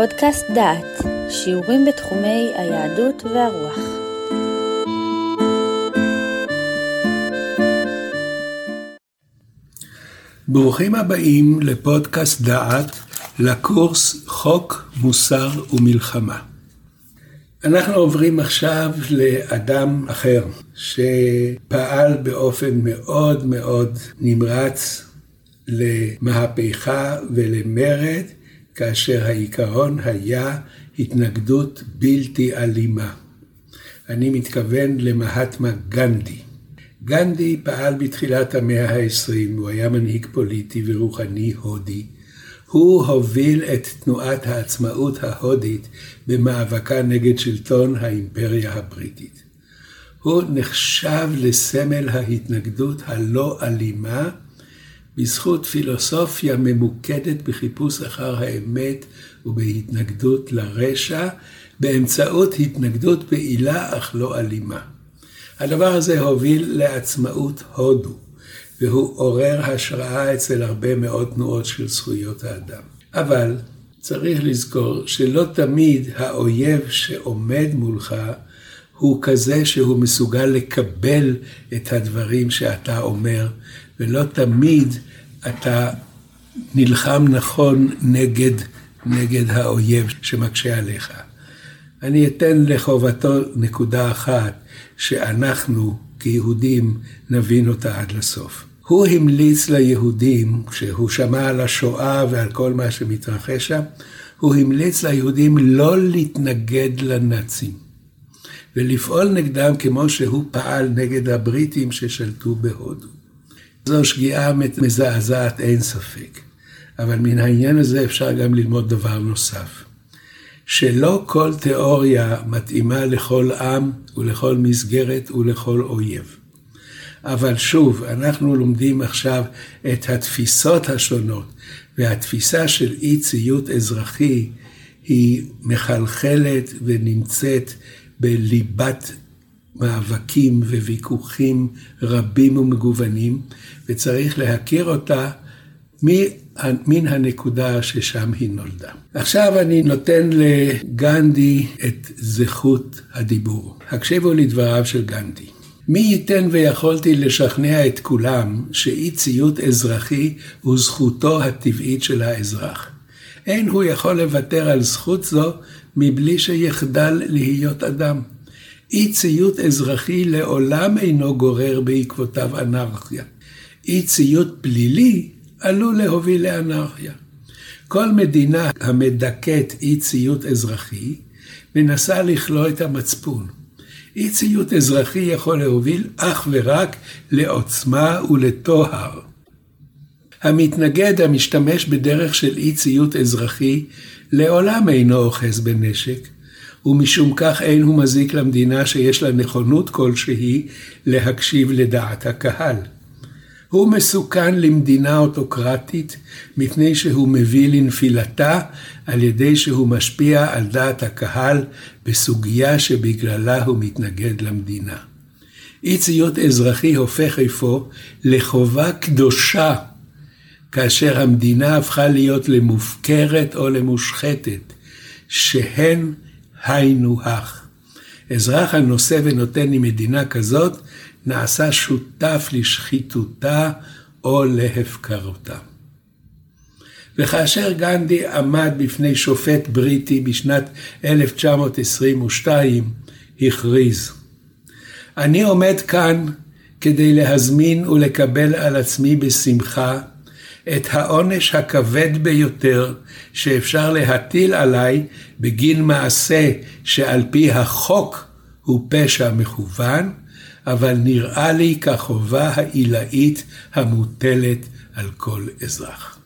פודקאסט דעת, שיעורים בתחומי היהדות והרוח. ברוכים הבאים לפודקאסט דעת, לקורס חוק, מוסר ומלחמה. אנחנו עוברים עכשיו לאדם אחר, שפעל באופן מאוד מאוד נמרץ למהפכה ולמרד, כאשר העיקרון היה התנגדות בלתי אלימה. אני מתכוון למהטמה גנדי. גנדי פעל בתחילת המאה ה-20, הוא היה מנהיג פוליטי ורוחני הודי. הוא הוביל את תנועת העצמאות ההודית במאבקה נגד שלטון האימפריה הבריטית. הוא נחשב לסמל ההתנגדות הלא אלימה בזכות פילוסופיה ממוקדת בחיפוש אחר האמת ובהתנגדות לרשע, באמצעות התנגדות פעילה אך לא אלימה. הדבר הזה הוביל לעצמאות הודו, והוא עורר השראה אצל הרבה מאוד תנועות של זכויות האדם. אבל צריך לזכור שלא תמיד האויב שעומד מולך הוא כזה שהוא מסוגל לקבל את הדברים שאתה אומר, ולא תמיד אתה נלחם נכון נגד, נגד האויב שמקשה עליך. אני אתן לחובתו נקודה אחת, שאנחנו כיהודים נבין אותה עד לסוף. הוא המליץ ליהודים, כשהוא שמע על השואה ועל כל מה שמתרחש שם, הוא המליץ ליהודים לא להתנגד לנאצים, ולפעול נגדם כמו שהוא פעל נגד הבריטים ששלטו בהודו. זו שגיאה מזעזעת, אין ספק. אבל מן העניין הזה אפשר גם ללמוד דבר נוסף. שלא כל תיאוריה מתאימה לכל עם ולכל מסגרת ולכל אויב. אבל שוב, אנחנו לומדים עכשיו את התפיסות השונות, והתפיסה של אי ציות אזרחי היא מחלחלת ונמצאת בליבת מאבקים וויכוחים רבים ומגוונים, וצריך להכיר אותה מן הנקודה ששם היא נולדה. עכשיו אני נותן לגנדי את זכות הדיבור. הקשיבו לדבריו של גנדי. מי ייתן ויכולתי לשכנע את כולם שאי ציות אזרחי הוא זכותו הטבעית של האזרח. אין הוא יכול לוותר על זכות זו מבלי שיחדל להיות אדם. אי ציות אזרחי לעולם אינו גורר בעקבותיו אנרכיה. אי ציות פלילי עלול להוביל לאנרכיה. כל מדינה המדכאת אי ציות אזרחי מנסה לכלוא את המצפון. אי ציות אזרחי יכול להוביל אך ורק לעוצמה ולטוהר. המתנגד המשתמש בדרך של אי ציות אזרחי לעולם אינו אוחז בנשק, ומשום כך אין הוא מזיק למדינה שיש לה נכונות כלשהי להקשיב לדעת הקהל. הוא מסוכן למדינה אוטוקרטית מפני שהוא מביא לנפילתה על ידי שהוא משפיע על דעת הקהל בסוגיה שבגללה הוא מתנגד למדינה. אי ציות אזרחי הופך אפוא לחובה קדושה כאשר המדינה הפכה להיות למופקרת או למושחתת, שהן היינו הך. אזרח הנושא ונותן ממדינה כזאת, נעשה שותף לשחיתותה או להפקרותה. וכאשר גנדי עמד בפני שופט בריטי בשנת 1922, הכריז, אני עומד כאן כדי להזמין ולקבל על עצמי בשמחה את העונש הכבד ביותר שאפשר להטיל עליי בגין מעשה שעל פי החוק הוא פשע מכוון, אבל נראה לי כחובה העילאית המוטלת על כל אזרח.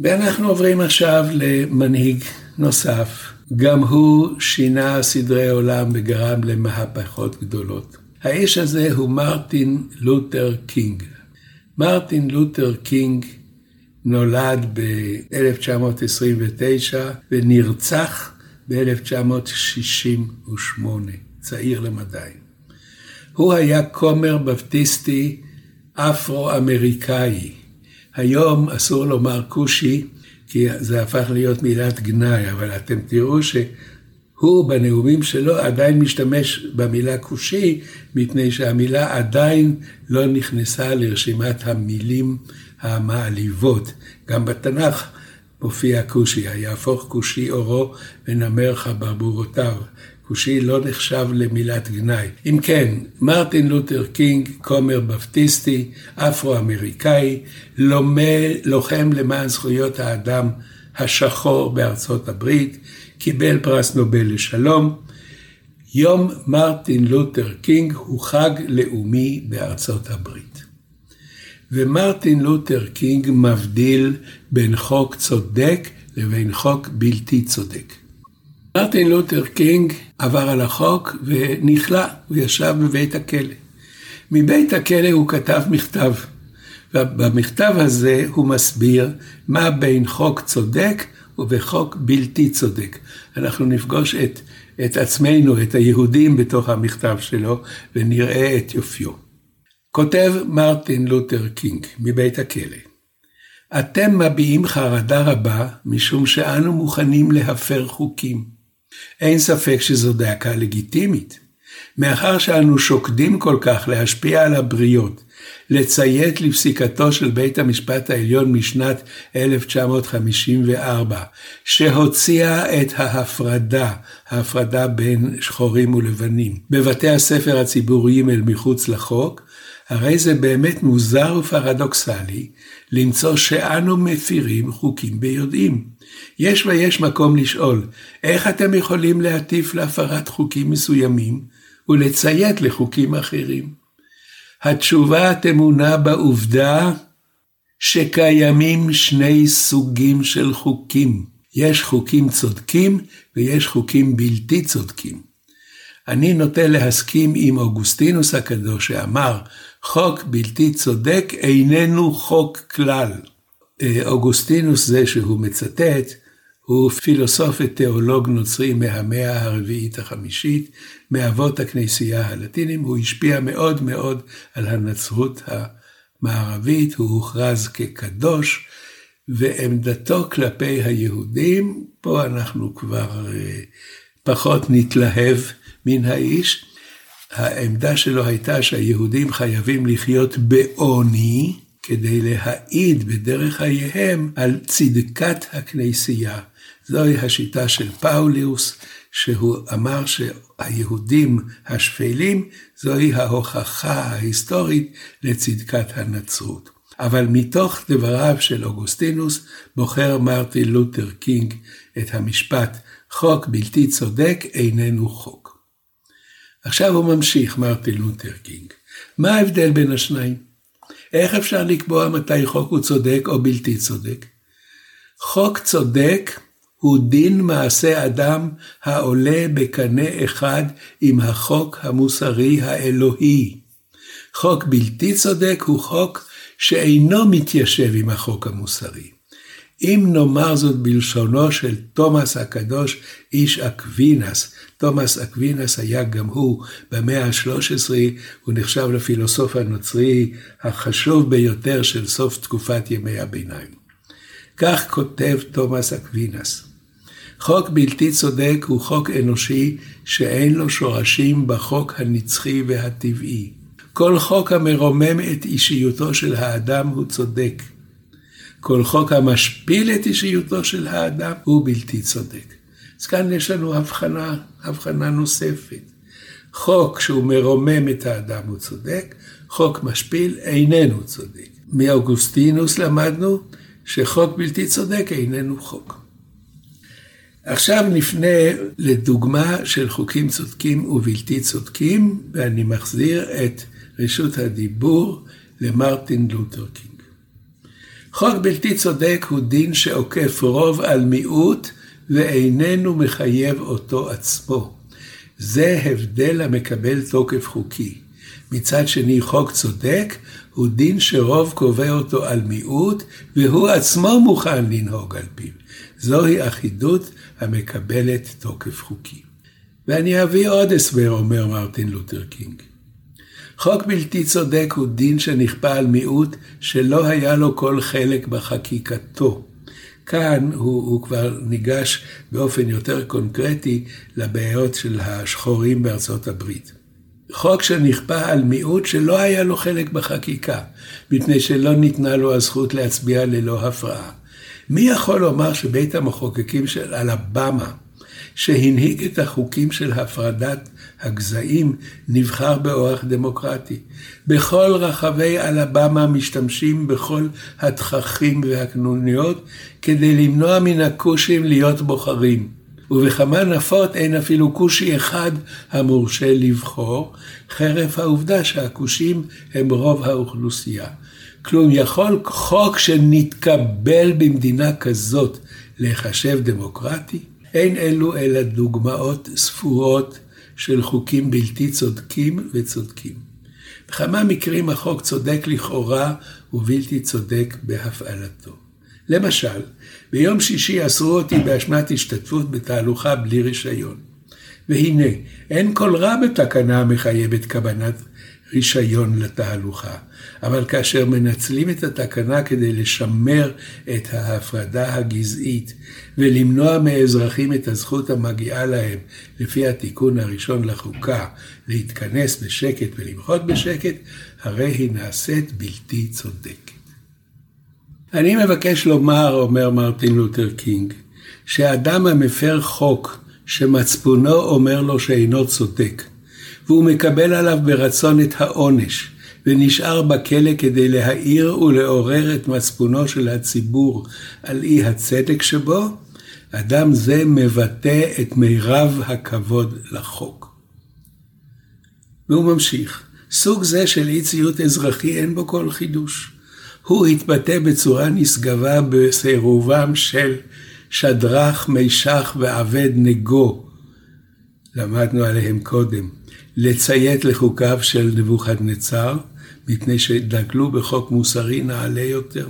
ואנחנו עוברים עכשיו למנהיג נוסף. גם הוא שינה סדרי עולם וגרם למהפכות גדולות. האיש הזה הוא מרטין לותר קינג. מרטין לותר קינג נולד ב-1929 ונרצח ב-1968, צעיר למדי. הוא היה כומר בפטיסטי אפרו-אמריקאי. היום אסור לומר כושי, כי זה הפך להיות מילת גנאי, אבל אתם תראו שהוא בנאומים שלו עדיין משתמש במילה כושי, מפני שהמילה עדיין לא נכנסה לרשימת המילים המעליבות. גם בתנ"ך מופיע כושי, היהפוך כושי אורו ונמר חברבורותיו. כושי לא נחשב למילת גנאי. אם כן, מרטין לותר קינג, כומר בפטיסטי, אפרו-אמריקאי, לוחם למען זכויות האדם השחור בארצות הברית, קיבל פרס נובל לשלום. יום מרטין לותר קינג הוא חג לאומי בארצות הברית. ומרטין לותר קינג מבדיל בין חוק צודק לבין חוק בלתי צודק. מרטין לותר קינג עבר על החוק ונכלא, הוא ישב בבית הכלא. מבית הכלא הוא כתב מכתב, ובמכתב הזה הוא מסביר מה בין חוק צודק ובחוק בלתי צודק. אנחנו נפגוש את, את עצמנו, את היהודים בתוך המכתב שלו, ונראה את יופיו. כותב מרטין לותר קינג מבית הכלא, אתם מביעים חרדה רבה משום שאנו מוכנים להפר חוקים. אין ספק שזו דאקה לגיטימית. מאחר שאנו שוקדים כל כך להשפיע על הבריות, לציית לפסיקתו של בית המשפט העליון משנת 1954, שהוציאה את ההפרדה, ההפרדה בין שחורים ולבנים, בבתי הספר הציבוריים אל מחוץ לחוק, הרי זה באמת מוזר ופרדוקסלי למצוא שאנו מפירים חוקים ביודעים. יש ויש מקום לשאול, איך אתם יכולים להטיף להפרת חוקים מסוימים ולציית לחוקים אחרים? התשובה טמונה בעובדה שקיימים שני סוגים של חוקים. יש חוקים צודקים ויש חוקים בלתי צודקים. אני נוטה להסכים עם אוגוסטינוס הקדוש שאמר, חוק בלתי צודק איננו חוק כלל. אה, אוגוסטינוס זה שהוא מצטט, הוא פילוסוף ותיאולוג נוצרי מהמאה הרביעית החמישית, מאבות הכנסייה הלטינים, הוא השפיע מאוד מאוד על הנצרות המערבית, הוא הוכרז כקדוש, ועמדתו כלפי היהודים, פה אנחנו כבר אה, פחות נתלהב מן האיש. העמדה שלו הייתה שהיהודים חייבים לחיות בעוני, כדי להעיד בדרך חייהם על צדקת הכנסייה. זוהי השיטה של פאוליוס, שהוא אמר שהיהודים השפלים זוהי ההוכחה ההיסטורית לצדקת הנצרות. אבל מתוך דבריו של אוגוסטינוס בוחר מרטין לותר קינג את המשפט חוק בלתי צודק איננו חוק. עכשיו הוא ממשיך, מרטין לותר קינג. מה ההבדל בין השניים? איך אפשר לקבוע מתי חוק הוא צודק או בלתי צודק? חוק צודק הוא דין מעשה אדם העולה בקנה אחד עם החוק המוסרי האלוהי. חוק בלתי צודק הוא חוק שאינו מתיישב עם החוק המוסרי. אם נאמר זאת בלשונו של תומאס הקדוש, איש אקווינס, תומאס אקווינס היה גם הוא במאה ה-13, הוא נחשב לפילוסוף הנוצרי החשוב ביותר של סוף תקופת ימי הביניים. כך כותב תומאס אקווינס: חוק בלתי צודק הוא חוק אנושי שאין לו שורשים בחוק הנצחי והטבעי. כל חוק המרומם את אישיותו של האדם הוא צודק. כל חוק המשפיל את אישיותו של האדם הוא בלתי צודק. אז כאן יש לנו הבחנה, הבחנה נוספת. חוק שהוא מרומם את האדם הוא צודק, חוק משפיל איננו צודק. מאוגוסטינוס למדנו שחוק בלתי צודק איננו חוק. עכשיו נפנה לדוגמה של חוקים צודקים ובלתי צודקים, ואני מחזיר את רשות הדיבור למרטין לותר קינג. חוק בלתי צודק הוא דין שעוקף רוב על מיעוט ואיננו מחייב אותו עצמו. זה הבדל המקבל תוקף חוקי. מצד שני, חוק צודק הוא דין שרוב קובע אותו על מיעוט, והוא עצמו מוכן לנהוג על פיו. זוהי אחידות המקבלת תוקף חוקי. ואני אביא עוד הסבר, אומר מרטין לותר קינג. חוק בלתי צודק הוא דין שנכפה על מיעוט שלא היה לו כל חלק בחקיקתו. כאן הוא, הוא כבר ניגש באופן יותר קונקרטי לבעיות של השחורים בארצות הברית. חוק שנכפה על מיעוט שלא היה לו חלק בחקיקה, מפני שלא ניתנה לו הזכות להצביע ללא הפרעה. מי יכול לומר שבית המחוקקים של אלבמה, שהנהיג את החוקים של הפרדת הגזעים, נבחר באורח דמוקרטי. בכל רחבי אלבמה משתמשים בכל התככים והקנוניות כדי למנוע מן הכושים להיות בוחרים. ובכמה נפות אין אפילו כושי אחד המורשה לבחור, חרף העובדה שהכושים הם רוב האוכלוסייה. כלום יכול חוק שנתקבל במדינה כזאת להיחשב דמוקרטי? אין אלו אלא דוגמאות ספורות של חוקים בלתי צודקים וצודקים. בכמה מקרים החוק צודק לכאורה ובלתי צודק בהפעלתו. למשל, ביום שישי אסרו אותי באשמת השתתפות בתהלוכה בלי רישיון. והנה, אין כל רע בתקנה המחייבת כוונת רישיון לתהלוכה, אבל כאשר מנצלים את התקנה כדי לשמר את ההפרדה הגזעית ולמנוע מאזרחים את הזכות המגיעה להם לפי התיקון הראשון לחוקה להתכנס בשקט ולמחות בשקט, הרי היא נעשית בלתי צודקת. אני מבקש לומר, אומר מרטין לותר קינג, שאדם המפר חוק שמצפונו אומר לו שאינו צודק, והוא מקבל עליו ברצון את העונש, ונשאר בכלא כדי להעיר ולעורר את מצפונו של הציבור על אי הצדק שבו, אדם זה מבטא את מירב הכבוד לחוק. והוא ממשיך, סוג זה של אי ציות אזרחי אין בו כל חידוש. הוא התבטא בצורה נשגבה בסירובם של שדרך, מישך ועבד נגו, למדנו עליהם קודם, לציית לחוקיו של נבוכדנצר, מפני שדגלו בחוק מוסרי נעלה יותר.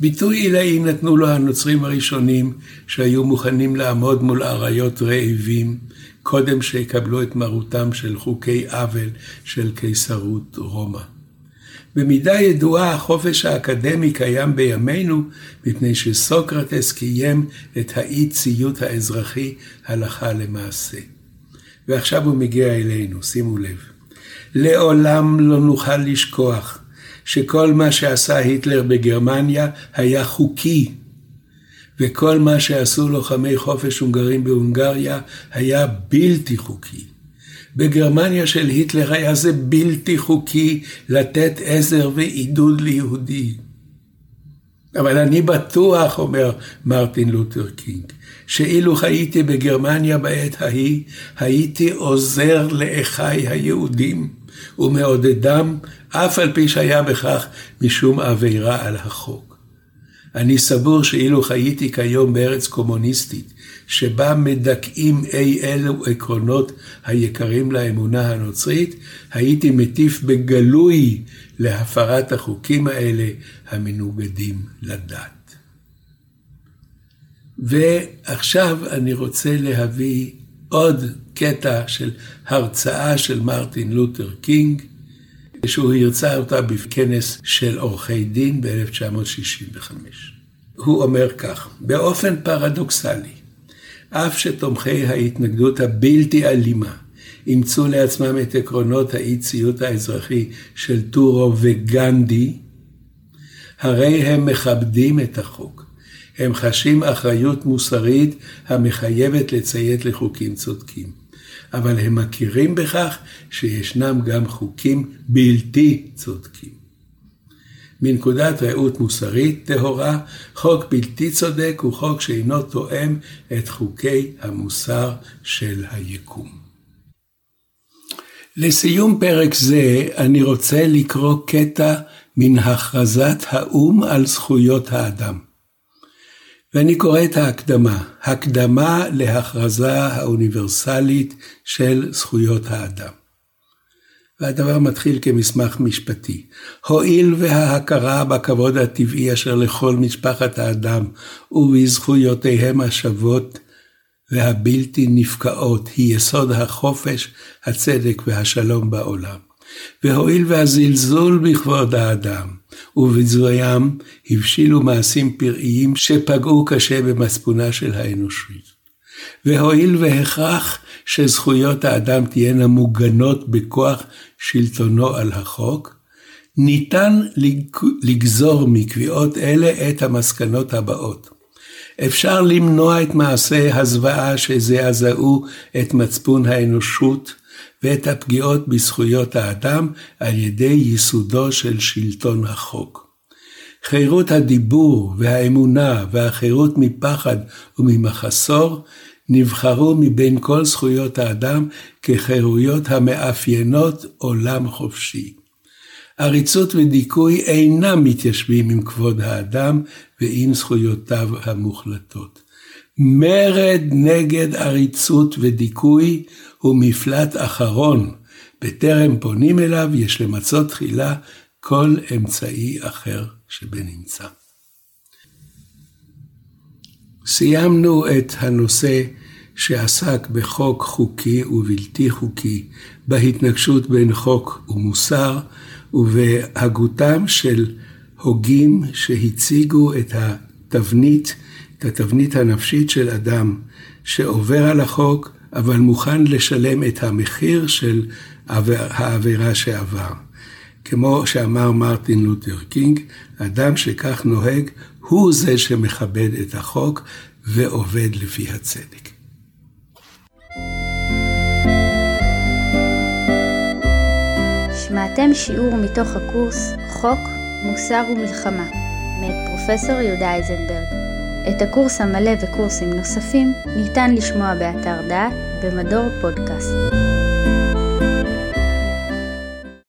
ביטוי עילאי נתנו לו הנוצרים הראשונים שהיו מוכנים לעמוד מול אריות רעבים קודם שיקבלו את מרותם של חוקי עוול של קיסרות רומא. במידה ידועה החופש האקדמי קיים בימינו מפני שסוקרטס קיים את האי ציות האזרחי הלכה למעשה. ועכשיו הוא מגיע אלינו, שימו לב. לעולם לא נוכל לשכוח שכל מה שעשה היטלר בגרמניה היה חוקי, וכל מה שעשו לוחמי חופש הונגרים בהונגריה היה בלתי חוקי. בגרמניה של היטלר היה זה בלתי חוקי לתת עזר ועידוד ליהודי. אבל אני בטוח, אומר מרטין לותר קינג, שאילו חייתי בגרמניה בעת ההיא, הייתי עוזר לאחיי היהודים ומעודדם, אף על פי שהיה בכך משום עבירה על החוק. אני סבור שאילו חייתי כיום בארץ קומוניסטית, שבה מדכאים אי אלו עקרונות היקרים לאמונה הנוצרית, הייתי מטיף בגלוי להפרת החוקים האלה המנוגדים לדת. ועכשיו אני רוצה להביא עוד קטע של הרצאה של מרטין לותר קינג, שהוא הרצה אותה בכנס של עורכי דין ב-1965. הוא אומר כך, באופן פרדוקסלי, אף שתומכי ההתנגדות הבלתי אלימה אימצו לעצמם את עקרונות האי ציות האזרחי של טורו וגנדי, הרי הם מכבדים את החוק. הם חשים אחריות מוסרית המחייבת לציית לחוקים צודקים. אבל הם מכירים בכך שישנם גם חוקים בלתי צודקים. מנקודת ראות מוסרית טהורה, חוק בלתי צודק הוא חוק שאינו תואם את חוקי המוסר של היקום. לסיום פרק זה אני רוצה לקרוא קטע מן הכרזת האו"ם על זכויות האדם. ואני קורא את ההקדמה, הקדמה להכרזה האוניברסלית של זכויות האדם. והדבר מתחיל כמסמך משפטי. הואיל וההכרה בכבוד הטבעי אשר לכל משפחת האדם ובזכויותיהם השוות והבלתי נפקעות היא יסוד החופש, הצדק והשלום בעולם. והואיל והזלזול בכבוד האדם ובביזויים הבשילו מעשים פראיים שפגעו קשה במצפונה של האנושית. והואיל והכרח שזכויות האדם תהיינה מוגנות בכוח שלטונו על החוק, ניתן לגזור מקביעות אלה את המסקנות הבאות. אפשר למנוע את מעשי הזוועה שזעזעו את מצפון האנושות ואת הפגיעות בזכויות האדם על ידי ייסודו של שלטון החוק. חירות הדיבור והאמונה והחירות מפחד וממחסור נבחרו מבין כל זכויות האדם כחירויות המאפיינות עולם חופשי. עריצות ודיכוי אינם מתיישבים עם כבוד האדם ועם זכויותיו המוחלטות. מרד נגד עריצות ודיכוי הוא מפלט אחרון, בטרם פונים אליו יש למצות תחילה כל אמצעי אחר שבנמצא. סיימנו את הנושא שעסק בחוק חוקי ובלתי חוקי, בהתנגשות בין חוק ומוסר, ובהגותם של הוגים שהציגו את התבנית, את התבנית הנפשית של אדם שעובר על החוק, אבל מוכן לשלם את המחיר של העבירה שעבר. כמו שאמר מרטין לותר קינג, אדם שכך נוהג הוא זה שמכבד את החוק ועובד לפי הצדק. שמעתם שיעור מתוך הקורס חוק, מוסר ומלחמה, מאת פרופסור יהודה אייזנברג. את הקורס המלא וקורסים נוספים ניתן לשמוע באתר דעת במדור פודקאסט.